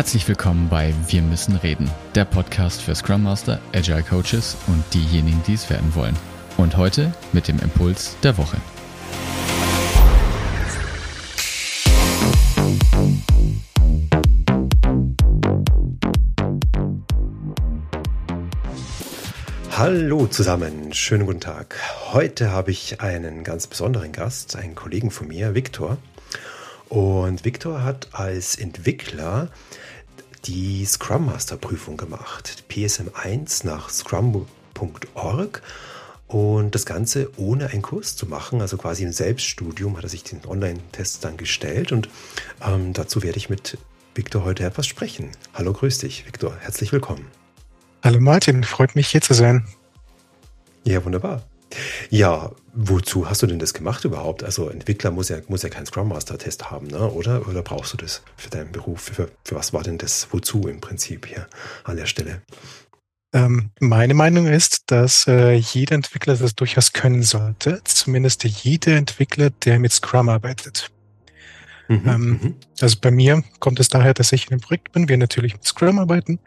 Herzlich willkommen bei Wir müssen reden, der Podcast für Scrum Master, Agile Coaches und diejenigen, die es werden wollen. Und heute mit dem Impuls der Woche. Hallo zusammen, schönen guten Tag. Heute habe ich einen ganz besonderen Gast, einen Kollegen von mir, Viktor. Und Viktor hat als Entwickler die Scrum Master Prüfung gemacht, PSM 1 nach scrum.org. Und das Ganze ohne einen Kurs zu machen, also quasi im Selbststudium, hat er sich den Online-Test dann gestellt. Und ähm, dazu werde ich mit Viktor heute etwas sprechen. Hallo, grüß dich, Viktor. Herzlich willkommen. Hallo Martin, freut mich hier zu sein. Ja, wunderbar. Ja, wozu hast du denn das gemacht überhaupt? Also Entwickler muss ja, muss ja keinen Scrum Master Test haben, ne? oder? Oder brauchst du das für deinen Beruf? Für, für was war denn das wozu im Prinzip hier an der Stelle? Ähm, meine Meinung ist, dass äh, jeder Entwickler das durchaus können sollte. Zumindest jeder Entwickler, der mit Scrum arbeitet. Mhm, ähm, mhm. also bei mir kommt es daher, dass ich in einem Projekt bin, wir natürlich mit Scrum arbeiten.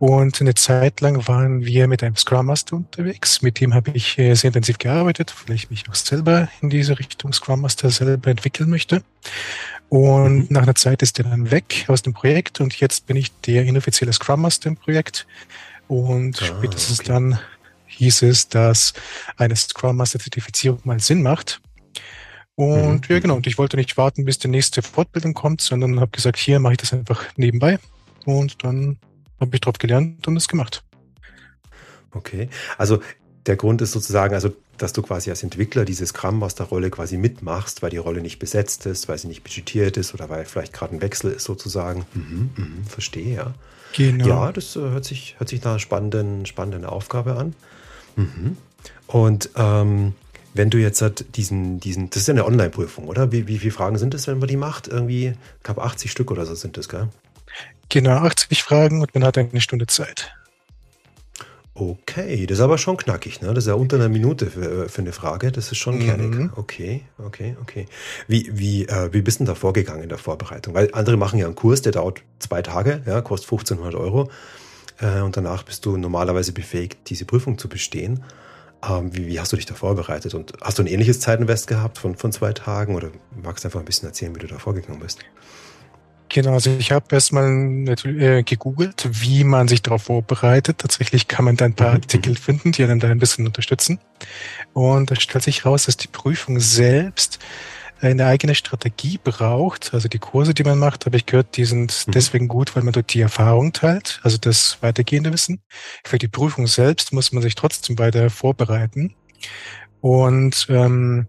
Und eine Zeit lang waren wir mit einem Scrum Master unterwegs. Mit dem habe ich äh, sehr intensiv gearbeitet, weil ich mich auch selber in diese Richtung Scrum Master selber entwickeln möchte. Und mhm. nach einer Zeit ist er dann weg aus dem Projekt und jetzt bin ich der inoffizielle Scrum Master im Projekt. Und ah, spätestens okay. dann hieß es, dass eine Scrum Master Zertifizierung mal Sinn macht. Und mhm. ja, genau. Und ich wollte nicht warten, bis die nächste Fortbildung kommt, sondern habe gesagt, hier mache ich das einfach nebenbei. Und dann habe ich drauf gelernt und es gemacht. Okay. Also der Grund ist sozusagen, also dass du quasi als Entwickler diese Scrum Master Rolle quasi mitmachst, weil die Rolle nicht besetzt ist, weil sie nicht budgetiert ist oder weil vielleicht gerade ein Wechsel ist sozusagen. Mhm, mhm, verstehe, ja. Genau. Ja, das äh, hört sich, hört sich nach einer spannenden, spannenden Aufgabe an. Mhm. Und ähm, wenn du jetzt halt diesen, diesen, das ist ja eine Online-Prüfung, oder? Wie, wie viele Fragen sind es, wenn man die macht? Irgendwie, ich glaube 80 Stück oder so sind das, gell? Genau, 80 Fragen und man hat eine Stunde Zeit. Okay, das ist aber schon knackig, ne? Das ist ja unter einer Minute für, für eine Frage. Das ist schon kernig. Mhm. Okay, okay, okay. Wie, wie, äh, wie bist du denn da vorgegangen in der Vorbereitung? Weil andere machen ja einen Kurs, der dauert zwei Tage, ja, kostet 1500 Euro. Äh, und danach bist du normalerweise befähigt, diese Prüfung zu bestehen. Ähm, wie, wie, hast du dich da vorbereitet? Und hast du ein ähnliches Zeitinvest gehabt von, von zwei Tagen? Oder magst du einfach ein bisschen erzählen, wie du da vorgegangen bist? Genau, also ich habe erstmal natürlich äh, gegoogelt, wie man sich darauf vorbereitet. Tatsächlich kann man da ein paar mhm. Artikel finden, die einen da ein bisschen unterstützen. Und da stellt sich raus, dass die Prüfung selbst eine eigene Strategie braucht. Also die Kurse, die man macht, habe ich gehört, die sind mhm. deswegen gut, weil man dort die Erfahrung teilt, also das weitergehende Wissen. Für die Prüfung selbst muss man sich trotzdem weiter vorbereiten. Und ähm,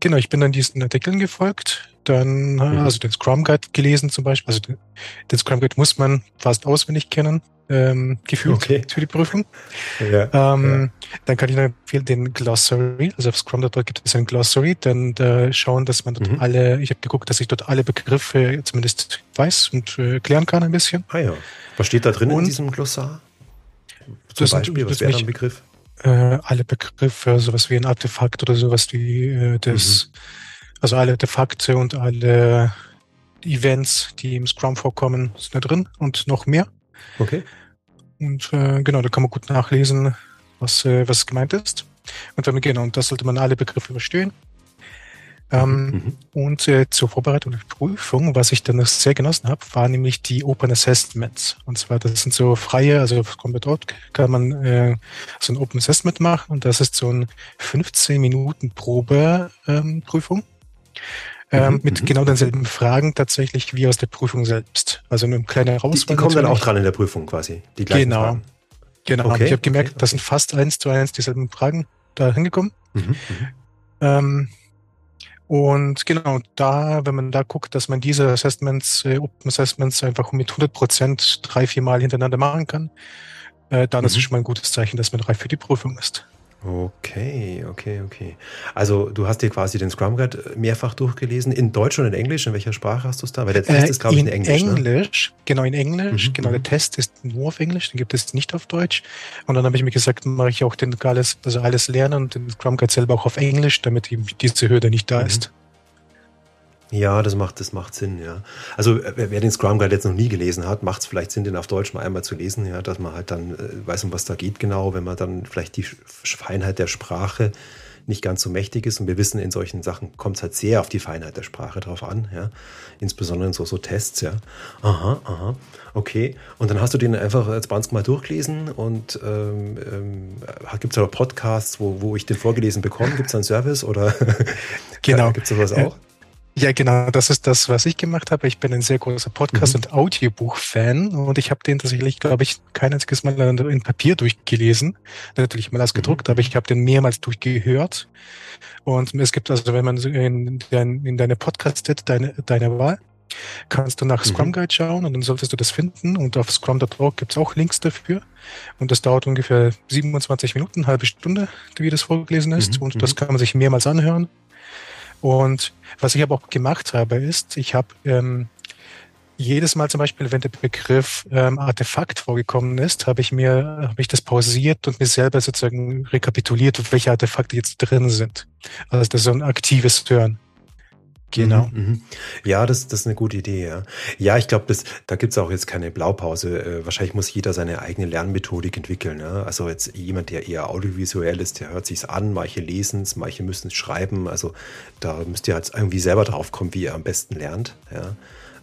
genau, ich bin dann diesen Artikeln gefolgt, dann mhm. also den Scrum Guide gelesen zum Beispiel. Also den, den Scrum Guide muss man fast auswendig kennen ähm, gefühlt okay. für die Prüfung. Ja, ähm, ja. Dann kann ich noch empfehlen den Glossary, also auf Scrum.org gibt es ein Glossary, dann da schauen, dass man dort mhm. alle, ich habe geguckt, dass ich dort alle Begriffe zumindest weiß und äh, klären kann ein bisschen. Ah ja. Was steht da drin und, in diesem Glossar? Zum das Beispiel, sind, was wäre ein Begriff? Äh, alle Begriffe, sowas wie ein Artefakt oder sowas wie äh, das, mhm. also alle Artefakte und alle Events, die im Scrum vorkommen, sind da drin und noch mehr. Okay. Und äh, genau, da kann man gut nachlesen, was, äh, was gemeint ist. Und wenn man, genau, und das sollte man alle Begriffe verstehen. Ähm, mhm. Und äh, zur Vorbereitung der Prüfung, was ich dann sehr genossen habe, war nämlich die Open Assessments. Und zwar, das sind so freie, also komplett dort kann man äh, so ein Open Assessment machen und das ist so ein 15 Minuten Probe ähm, Prüfung ähm, mhm, mit mhm. genau denselben Fragen tatsächlich wie aus der Prüfung selbst. Also nur ein kleiner Raus. Die, die kommen dann auch dran in der Prüfung quasi. Die gleichen genau. Fragen. Genau. Okay, ich habe gemerkt, okay, das sind fast eins zu eins dieselben Fragen da hingekommen. Mhm, mhm, ähm, und genau, da, wenn man da guckt, dass man diese Assessments, äh, Open Assessments einfach mit 100 Prozent drei, vier Mal hintereinander machen kann, äh, dann mhm. ist es schon mal ein gutes Zeichen, dass man reif für die Prüfung ist. Okay, okay, okay. Also du hast dir quasi den Scrum Guide mehrfach durchgelesen, in Deutsch und in Englisch. In welcher Sprache hast du es da? Weil der Test äh, ist, glaube ich, in Englisch. In Englisch, ne? genau, in Englisch. Mhm, genau, der mhm. Test ist nur auf Englisch, den gibt es nicht auf Deutsch. Und dann habe ich mir gesagt, mache ich auch den alles, also alles lernen und den Scrum Guide selber auch auf Englisch, damit eben diese Hürde nicht da mhm. ist. Ja, das macht, das macht Sinn, ja. Also wer den Scrum Guide jetzt noch nie gelesen hat, macht es vielleicht Sinn, den auf Deutsch mal einmal zu lesen, ja, dass man halt dann äh, weiß, um was da geht genau, wenn man dann vielleicht die Feinheit der Sprache nicht ganz so mächtig ist. Und wir wissen, in solchen Sachen kommt es halt sehr auf die Feinheit der Sprache drauf an, ja. Insbesondere in so, so Tests, ja. Aha, aha, okay. Und dann hast du den einfach 20 Mal durchgelesen und ähm, ähm, gibt es da Podcasts, wo, wo ich den vorgelesen bekomme? Gibt es einen Service oder genau. gibt es sowas auch? Ja, genau, das ist das, was ich gemacht habe. Ich bin ein sehr großer Podcast- mhm. und Audiobuch-Fan und ich habe den tatsächlich, glaube ich, kein einziges Mal in Papier durchgelesen. Natürlich mal ausgedruckt, mhm. aber ich habe den mehrmals durchgehört. Und es gibt also, wenn man in, dein, in deine Podcast deine, deine Wahl, kannst du nach mhm. Scrum Guide schauen und dann solltest du das finden. Und auf scrum.org gibt es auch Links dafür. Und das dauert ungefähr 27 Minuten, halbe Stunde, wie das vorgelesen ist. Mhm. Und das mhm. kann man sich mehrmals anhören. Und was ich aber auch gemacht habe, ist, ich habe ähm, jedes Mal zum Beispiel, wenn der Begriff ähm, Artefakt vorgekommen ist, habe ich mir, habe ich das pausiert und mir selber sozusagen rekapituliert, welche Artefakte jetzt drin sind. Also das ist so ein aktives Hören. Genau. Mhm, mhm. Ja, das, das ist eine gute Idee, ja. Ja, ich glaube, da gibt es auch jetzt keine Blaupause. Äh, wahrscheinlich muss jeder seine eigene Lernmethodik entwickeln. Ja? Also jetzt jemand, der eher audiovisuell ist, der hört sich's an, manche lesen es, manche müssen es schreiben. Also da müsst ihr jetzt irgendwie selber drauf kommen, wie ihr am besten lernt. Ja?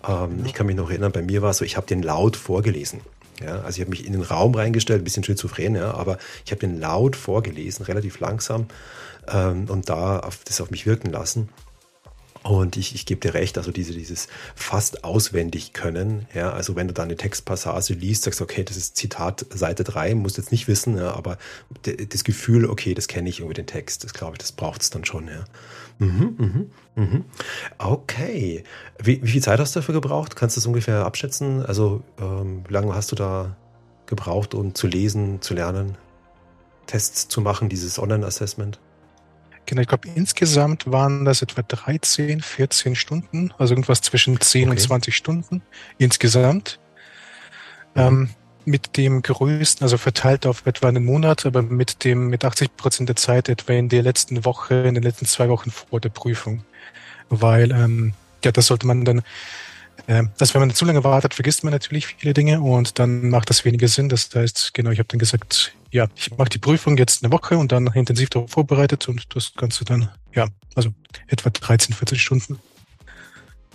Ähm, mhm. Ich kann mich noch erinnern, bei mir war es so, ich habe den laut vorgelesen. Ja, also ich habe mich in den Raum reingestellt, ein bisschen schizophren, ja, aber ich habe den laut vorgelesen, relativ langsam ähm, und da auf, das auf mich wirken lassen. Und ich, ich gebe dir recht, also diese, dieses fast auswendig können, ja, also wenn du da eine Textpassage liest, sagst, okay, das ist Zitat Seite 3, musst jetzt nicht wissen, ja, aber das Gefühl, okay, das kenne ich über den Text, das glaube ich, das braucht es dann schon, ja. Mhm, mhm, mhm. Okay. Wie, wie viel Zeit hast du dafür gebraucht? Kannst du das ungefähr abschätzen? Also, ähm, wie lange hast du da gebraucht, um zu lesen, zu lernen, Tests zu machen, dieses Online-Assessment? Genau, ich glaube, insgesamt waren das etwa 13, 14 Stunden, also irgendwas zwischen 10 okay. und 20 Stunden insgesamt. Mhm. Ähm, mit dem größten, also verteilt auf etwa einen Monat, aber mit dem, mit 80 Prozent der Zeit etwa in der letzten Woche, in den letzten zwei Wochen vor der Prüfung. Weil, ähm, ja, das sollte man dann ähm, dass wenn man zu lange wartet, vergisst man natürlich viele Dinge und dann macht das weniger Sinn. Das heißt, genau, ich habe dann gesagt, ja, ich mache die Prüfung jetzt eine Woche und dann intensiv darauf vorbereitet und das Ganze dann, ja, also etwa 13, 14 Stunden.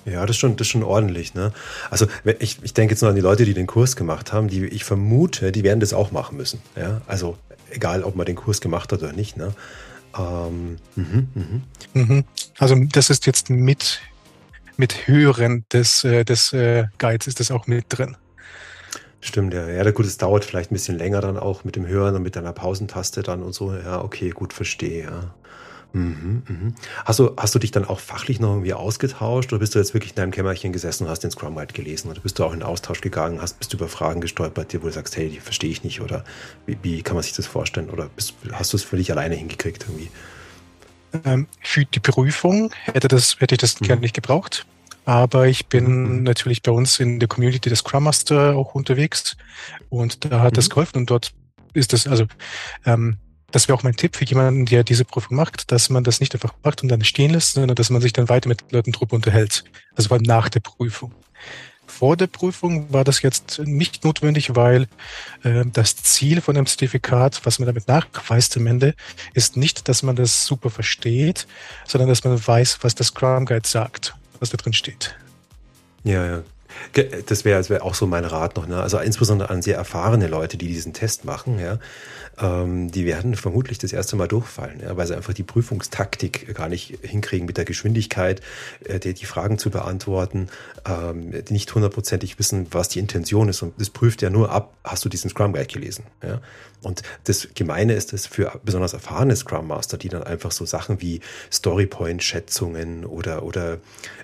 Ja, das ist schon, das ist schon ordentlich, ne? Also ich, ich denke jetzt nur an die Leute, die den Kurs gemacht haben, die ich vermute, die werden das auch machen müssen. Ja, also egal, ob man den Kurs gemacht hat oder nicht, ne? Ähm, mh, mh. Mhm. Also das ist jetzt mit mit Hören des, äh, des äh, Guides ist das auch mit drin. Stimmt, ja. Ja, gut, es dauert vielleicht ein bisschen länger dann auch mit dem Hören und mit deiner Pausentaste dann und so. Ja, okay, gut, verstehe, ja. Mhm, mhm. Hast, du, hast du dich dann auch fachlich noch irgendwie ausgetauscht oder bist du jetzt wirklich in deinem Kämmerchen gesessen und hast den Scrum Guide gelesen oder bist du auch in den Austausch gegangen, hast, bist du über Fragen gestolpert, dir, wo du sagst, hey, die verstehe ich nicht oder wie, wie kann man sich das vorstellen oder bist, hast du es für dich alleine hingekriegt irgendwie? Ähm, für die Prüfung hätte, das, hätte ich das mhm. gerne nicht gebraucht. Aber ich bin mhm. natürlich bei uns in der Community des Scrum Master auch unterwegs und da hat mhm. das geholfen und dort ist das, also ähm, das wäre auch mein Tipp für jemanden, der diese Prüfung macht, dass man das nicht einfach macht und dann stehen lässt, sondern dass man sich dann weiter mit Leuten drüber unterhält. Also vor allem nach der Prüfung. Vor der Prüfung war das jetzt nicht notwendig, weil äh, das Ziel von einem Zertifikat, was man damit nachweist am Ende, ist nicht, dass man das super versteht, sondern dass man weiß, was das Scrum Guide sagt, was da drin steht. Ja, ja. Das wäre wär auch so mein Rat noch. Ne? Also insbesondere an sehr erfahrene Leute, die diesen Test machen, ja, ähm, die werden vermutlich das erste Mal durchfallen, ja, weil sie einfach die Prüfungstaktik gar nicht hinkriegen mit der Geschwindigkeit, äh, die, die, Fragen zu beantworten, ähm, die nicht hundertprozentig wissen, was die Intention ist. Und das prüft ja nur ab, hast du diesen Scrum Guide gelesen. Ja? Und das Gemeine ist es für besonders erfahrene Scrum Master, die dann einfach so Sachen wie Storypoint-Schätzungen oder, oder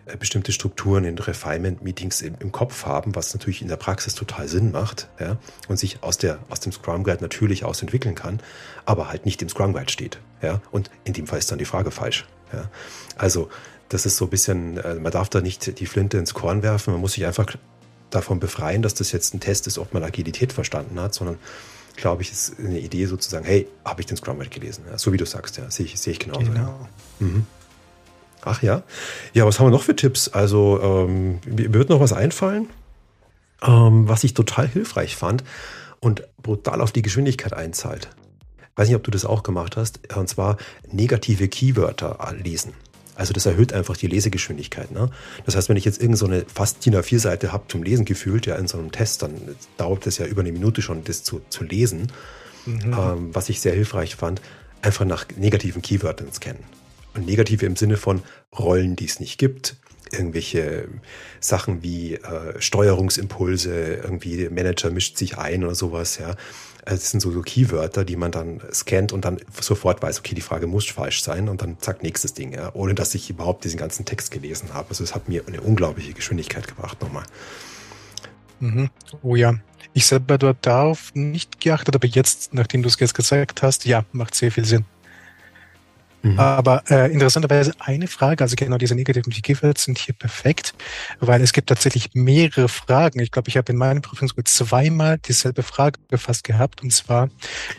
äh, bestimmte Strukturen in Refinement-Meetings im, im, Kopf haben, was natürlich in der Praxis total Sinn macht ja? und sich aus, der, aus dem Scrum Guide natürlich ausentwickeln kann, aber halt nicht im Scrum Guide steht. Ja? Und in dem Fall ist dann die Frage falsch. Ja? Also das ist so ein bisschen, äh, man darf da nicht die Flinte ins Korn werfen, man muss sich einfach davon befreien, dass das jetzt ein Test ist, ob man Agilität verstanden hat, sondern glaube ich, ist eine Idee sozusagen, hey, habe ich den Scrum Guide gelesen? Ja, so wie du sagst, ja, sehe ich, sehe ich genau. genau. Ja. Mhm. Ach ja. Ja, was haben wir noch für Tipps? Also, ähm, mir wird noch was einfallen, ähm, was ich total hilfreich fand und brutal auf die Geschwindigkeit einzahlt. Weiß nicht, ob du das auch gemacht hast. Und zwar negative Keywörter lesen. Also das erhöht einfach die Lesegeschwindigkeit. Ne? Das heißt, wenn ich jetzt irgendeine so fast DIN A4-Seite habe zum Lesen gefühlt, ja, in so einem Test, dann dauert es ja über eine Minute schon, das zu, zu lesen. Mhm. Ähm, was ich sehr hilfreich fand, einfach nach negativen Keywörtern scannen. Und negative im Sinne von Rollen, die es nicht gibt, irgendwelche Sachen wie äh, Steuerungsimpulse, irgendwie Manager mischt sich ein oder sowas, ja. Also das sind so, so Keywörter, die man dann scannt und dann sofort weiß, okay, die Frage muss falsch sein und dann zack, nächstes Ding, ja, ohne dass ich überhaupt diesen ganzen Text gelesen habe. Also es hat mir eine unglaubliche Geschwindigkeit gebracht nochmal. Mhm. Oh ja. Ich selber dort darauf nicht geachtet, aber jetzt, nachdem du es jetzt gesagt hast, ja, macht sehr viel Sinn. Mhm. Aber äh, interessanterweise eine Frage, also genau diese negativen Keywords sind hier perfekt, weil es gibt tatsächlich mehrere Fragen. Ich glaube, ich habe in meinem Prüfungsgut zweimal dieselbe Frage gefasst gehabt, und zwar,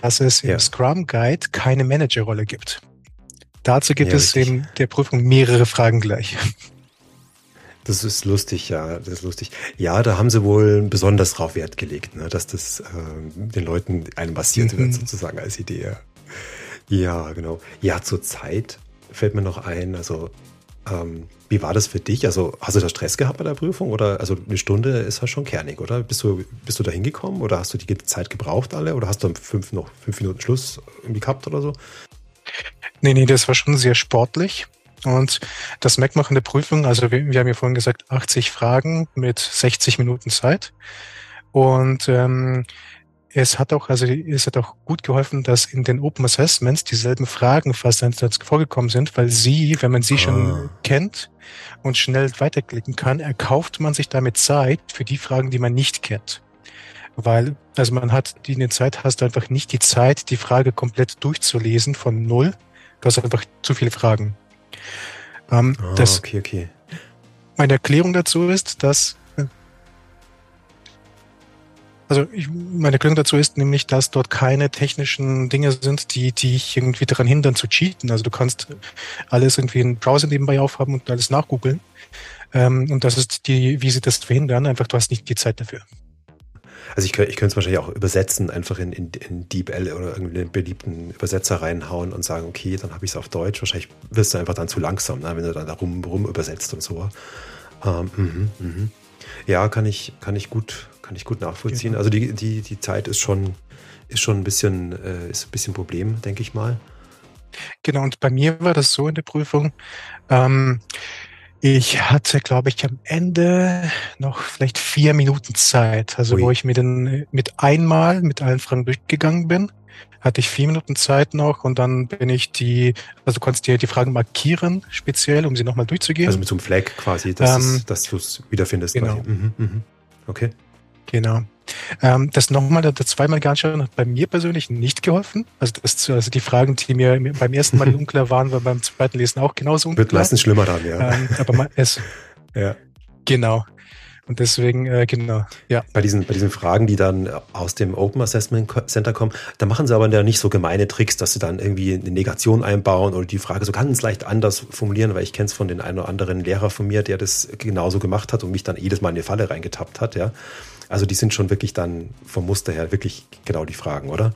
dass es ja. im Scrum Guide keine Managerrolle gibt. Dazu gibt ja, es richtig. in der Prüfung mehrere Fragen gleich. Das ist lustig, ja, das ist lustig. Ja, da haben sie wohl besonders drauf Wert gelegt, ne, dass das äh, den Leuten einem passiert mhm. wird, sozusagen als Idee. Ja. Genau. Ja, zur Zeit fällt mir noch ein, also ähm, wie war das für dich? Also hast du da Stress gehabt bei der Prüfung? Oder also eine Stunde ist ja schon kernig, oder? Bist du, bist du da hingekommen oder hast du die Zeit gebraucht alle? Oder hast du fünf, noch fünf Minuten Schluss irgendwie gehabt oder so? Nee, nee, das war schon sehr sportlich. Und das merkt man in der Prüfung, also wir, wir haben ja vorhin gesagt, 80 Fragen mit 60 Minuten Zeit. Und ähm, es hat auch, also es hat auch gut geholfen, dass in den Open Assessments dieselben Fragen fast vorgekommen sind, weil sie, wenn man sie ah. schon kennt und schnell weiterklicken kann, erkauft man sich damit Zeit für die Fragen, die man nicht kennt. Weil, also man hat, die in der Zeit hast du einfach nicht die Zeit, die Frage komplett durchzulesen von null. Du hast einfach zu viele Fragen. Ähm, ah, das, okay, okay. Meine Erklärung dazu ist, dass also ich, meine Erklärung dazu ist nämlich, dass dort keine technischen Dinge sind, die, dich irgendwie daran hindern zu cheaten. Also du kannst alles irgendwie in Browser nebenbei aufhaben und alles nachgoogeln. Ähm, und das ist die, wie sie das verhindern, einfach du hast nicht die Zeit dafür. Also ich, könnte ich könnte es wahrscheinlich auch übersetzen, einfach in, in, in DeepL oder irgendeinen beliebten Übersetzer reinhauen und sagen, okay, dann habe ich es auf Deutsch. Wahrscheinlich wirst du einfach dann zu langsam, ne, wenn du dann da rum, rum übersetzt und so. Ähm, mh, mh. Ja, kann ich, kann ich gut, kann ich gut nachvollziehen. Also die, die, die Zeit ist schon, ist schon ein bisschen, äh, ist ein bisschen Problem, denke ich mal. Genau, und bei mir war das so in der Prüfung. Ähm, ich hatte, glaube ich, am Ende noch vielleicht vier Minuten Zeit, also Ui. wo ich mir dann mit einmal mit allen Fragen durchgegangen bin, hatte ich vier Minuten Zeit noch und dann bin ich die, also du konntest dir die Fragen markieren, speziell, um sie nochmal durchzugehen. Also mit so einem Flag quasi, dass, ähm, dass du es wiederfindest. Genau. Mhm, mh. Okay. Genau. Ähm, das nochmal, das zweimal gar anschauen hat bei mir persönlich nicht geholfen. Also, das, also die Fragen, die mir beim ersten Mal unklar waren, waren beim zweiten Lesen auch genauso unklar. Wird meistens schlimmer dann, ja. Ähm, aber es, ja. Genau. Und deswegen, äh, genau, ja. Bei diesen, bei diesen Fragen, die dann aus dem Open Assessment Center kommen, da machen sie aber nicht so gemeine Tricks, dass sie dann irgendwie eine Negation einbauen oder die Frage so ganz leicht anders formulieren, weil ich kenne es von den einen oder anderen Lehrer von mir, der das genauso gemacht hat und mich dann jedes Mal in die Falle reingetappt hat, ja. Also die sind schon wirklich dann vom Muster her wirklich genau die Fragen, oder?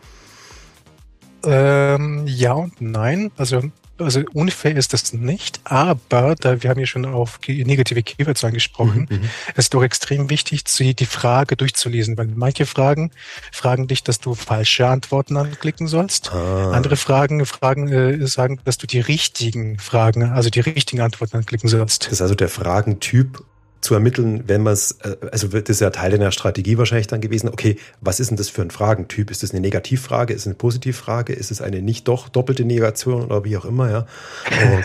Ähm, ja und nein. Also also unfair ist das nicht, aber da wir haben ja schon auf negative Keywords angesprochen, mhm, mhm. es ist doch extrem wichtig, die Frage durchzulesen, weil manche Fragen fragen dich, dass du falsche Antworten anklicken sollst. Ah. Andere Fragen fragen äh, sagen, dass du die richtigen Fragen, also die richtigen Antworten anklicken sollst. Das ist also der Fragentyp zu ermitteln, wenn man es, äh, also wird das ja Teil der Strategie wahrscheinlich dann gewesen, okay, was ist denn das für ein Fragentyp? Ist das eine Negativfrage? Ist es eine Positivfrage? Ist es eine nicht doch doppelte Negation oder wie auch immer, ja?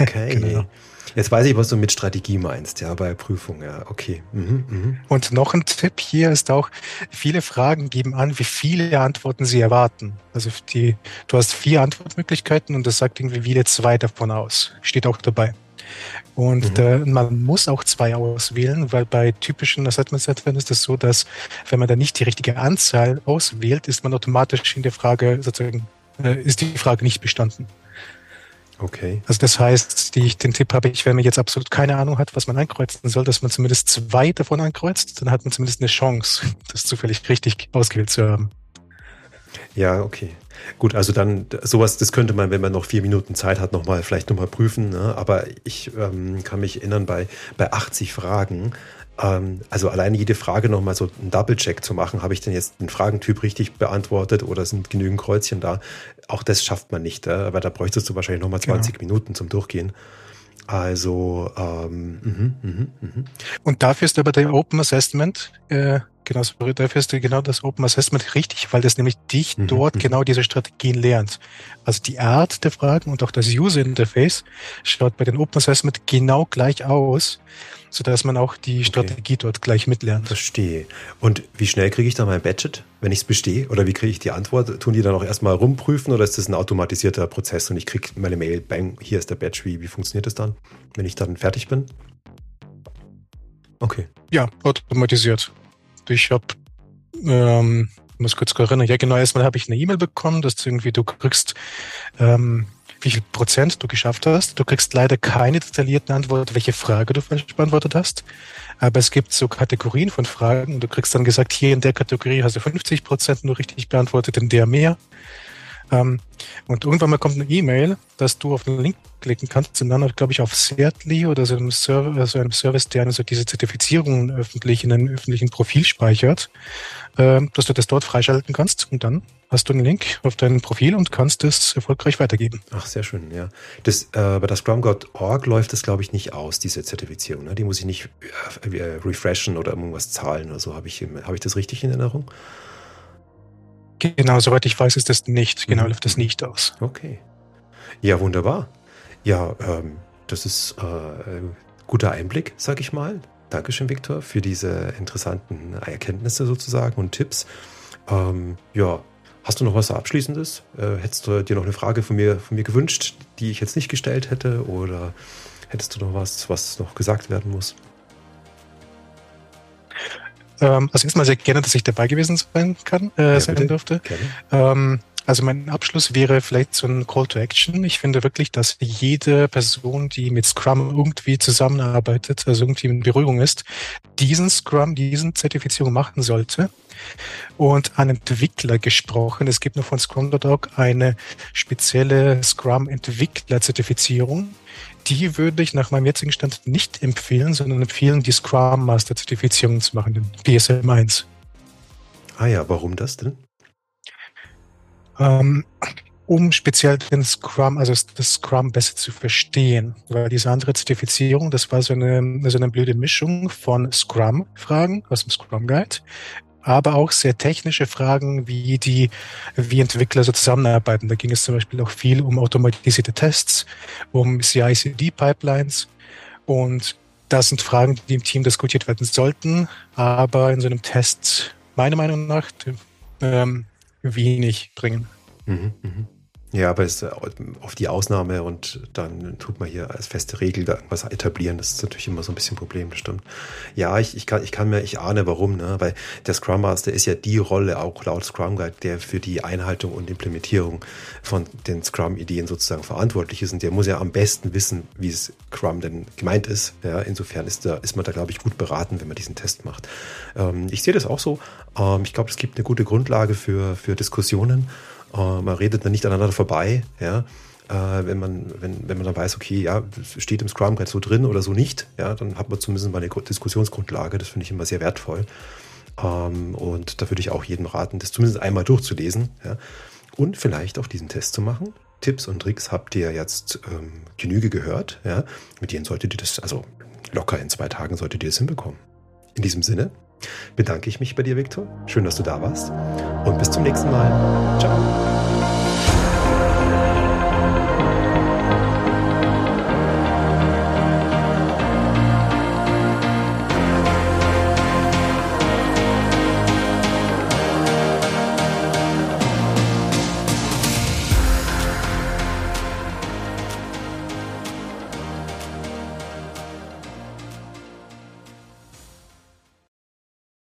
Okay. genau. Jetzt weiß ich, was du mit Strategie meinst, ja, bei Prüfung, ja, okay. Mhm, mh. Und noch ein Tipp hier ist auch, viele Fragen geben an, wie viele Antworten sie erwarten. Also die, du hast vier Antwortmöglichkeiten und das sagt irgendwie, wähle zwei davon aus. Steht auch dabei. Und mhm. da, man muss auch zwei auswählen, weil bei typischen Assessment-Settern ist es das so, dass wenn man da nicht die richtige Anzahl auswählt, ist man automatisch in der Frage sozusagen, äh, ist die Frage nicht bestanden. Okay. Also das heißt, die, den Tipp habe ich, wenn man jetzt absolut keine Ahnung hat, was man ankreuzen soll, dass man zumindest zwei davon ankreuzt, dann hat man zumindest eine Chance, das zufällig richtig ausgewählt zu haben. Ja, okay. Gut, also dann sowas, das könnte man, wenn man noch vier Minuten Zeit hat, noch mal vielleicht nochmal prüfen. Ne? Aber ich ähm, kann mich erinnern, bei, bei 80 Fragen ähm, also alleine jede Frage nochmal so einen Double-Check zu machen, habe ich denn jetzt den Fragentyp richtig beantwortet oder sind genügend Kreuzchen da? Auch das schafft man nicht, äh, weil da bräuchtest du wahrscheinlich nochmal 20 genau. Minuten zum Durchgehen. Also, ähm, mh, mh, mh. Und dafür ist aber der Open Assessment, äh, genau, dafür ist genau das Open Assessment richtig, weil das nämlich dich mhm, dort mhm. genau diese Strategien lernt. Also die Art der Fragen und auch das User Interface schaut bei den Open Assessment genau gleich aus sodass man auch die Strategie okay. dort gleich mitlernt. Verstehe. Und wie schnell kriege ich da mein Badget, wenn ich es bestehe? Oder wie kriege ich die Antwort? Tun die dann auch erstmal rumprüfen oder ist das ein automatisierter Prozess und ich kriege meine Mail, bang, hier ist der Badge. Wie, wie funktioniert das dann, wenn ich dann fertig bin? Okay. Ja, automatisiert. Ich habe ähm, muss kurz erinnern, ja genau, erstmal habe ich eine E-Mail bekommen, dass irgendwie du kriegst ähm, wie viel Prozent du geschafft hast. Du kriegst leider keine detaillierten Antworten, welche Frage du falsch beantwortet hast. Aber es gibt so Kategorien von Fragen und du kriegst dann gesagt, hier in der Kategorie hast du 50 Prozent nur richtig beantwortet, in der mehr. Ähm, und irgendwann mal kommt eine E-Mail, dass du auf den Link klicken kannst und dann, glaube ich, auf Certly oder so einem, Server, so einem Service, der also diese Zertifizierungen öffentlich in einem öffentlichen Profil speichert, äh, dass du das dort freischalten kannst und dann hast du einen Link auf dein Profil und kannst es erfolgreich weitergeben. Ach, sehr schön, ja. Das, äh, bei der ScrumGuard.org läuft das, glaube ich, nicht aus, diese Zertifizierung. Ne? Die muss ich nicht äh, refreshen oder irgendwas zahlen oder so. Habe ich, hab ich das richtig in Erinnerung? Genau, soweit ich weiß, ist das nicht. Genau, mhm. läuft das nicht aus. Okay. Ja, wunderbar. Ja, ähm, das ist äh, guter Einblick, sag ich mal. Dankeschön, Viktor, für diese interessanten Erkenntnisse sozusagen und Tipps. Ähm, ja, Hast du noch was Abschließendes? Äh, hättest du dir noch eine Frage von mir, von mir gewünscht, die ich jetzt nicht gestellt hätte? Oder hättest du noch was, was noch gesagt werden muss? Ähm, also erstmal sehr gerne, dass ich dabei gewesen sein kann, äh, ja, sein bitte. durfte. Ähm, also mein Abschluss wäre vielleicht so ein Call to Action. Ich finde wirklich, dass jede Person, die mit Scrum irgendwie zusammenarbeitet, also irgendwie in Berührung ist, diesen Scrum, diesen Zertifizierung machen sollte. Und an Entwickler gesprochen. Es gibt nur von Scrum.org eine spezielle Scrum-Entwickler-Zertifizierung. Die würde ich nach meinem jetzigen Stand nicht empfehlen, sondern empfehlen, die Scrum Master-Zertifizierung zu machen, den PSM 1. Ah ja, warum das denn? ähm, um speziell den Scrum, also das Scrum besser zu verstehen. Weil diese andere Zertifizierung, das war so eine, so eine blöde Mischung von Scrum-Fragen aus dem Scrum Guide, aber auch sehr technische Fragen, wie die, wie Entwickler so zusammenarbeiten. Da ging es zum Beispiel auch viel um automatisierte Tests, um CI-CD-Pipelines und das sind Fragen, die im Team diskutiert werden sollten, aber in so einem Test meiner Meinung nach ähm, wenig bringen. Mhm, mh. Ja, aber es ist auf die Ausnahme und dann tut man hier als feste Regel da irgendwas etablieren. Das ist natürlich immer so ein bisschen ein Problem, das stimmt. Ja, ich, ich, kann, ich kann mir, ich ahne warum, ne? weil der Scrum Master ist ja die Rolle, auch laut Scrum Guide, der für die Einhaltung und Implementierung von den Scrum-Ideen sozusagen verantwortlich ist und der muss ja am besten wissen, wie es Scrum denn gemeint ist. Ja, insofern ist, da, ist man da, glaube ich, gut beraten, wenn man diesen Test macht. Ähm, ich sehe das auch so. Ähm, ich glaube, es gibt eine gute Grundlage für, für Diskussionen. Äh, man redet dann nicht aneinander vorbei, ja. Äh, wenn, man, wenn, wenn man dann weiß, okay, ja, steht im Scrum Guide so drin oder so nicht, ja, dann hat man zumindest mal eine Diskussionsgrundlage. Das finde ich immer sehr wertvoll. Ähm, und da würde ich auch jedem raten, das zumindest einmal durchzulesen ja, und vielleicht auch diesen Test zu machen. Tipps und Tricks habt ihr jetzt ähm, Genüge gehört. Ja. Mit denen solltet ihr das, also locker in zwei Tagen solltet ihr das hinbekommen. In diesem Sinne, bedanke ich mich bei dir, Viktor. Schön, dass du da warst. Und bis zum nächsten Mal. Ciao.